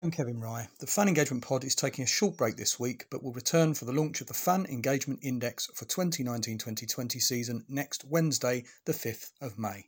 I'm Kevin Rye. The Fan Engagement Pod is taking a short break this week, but will return for the launch of the Fan Engagement Index for 2019 2020 season next Wednesday, the 5th of May.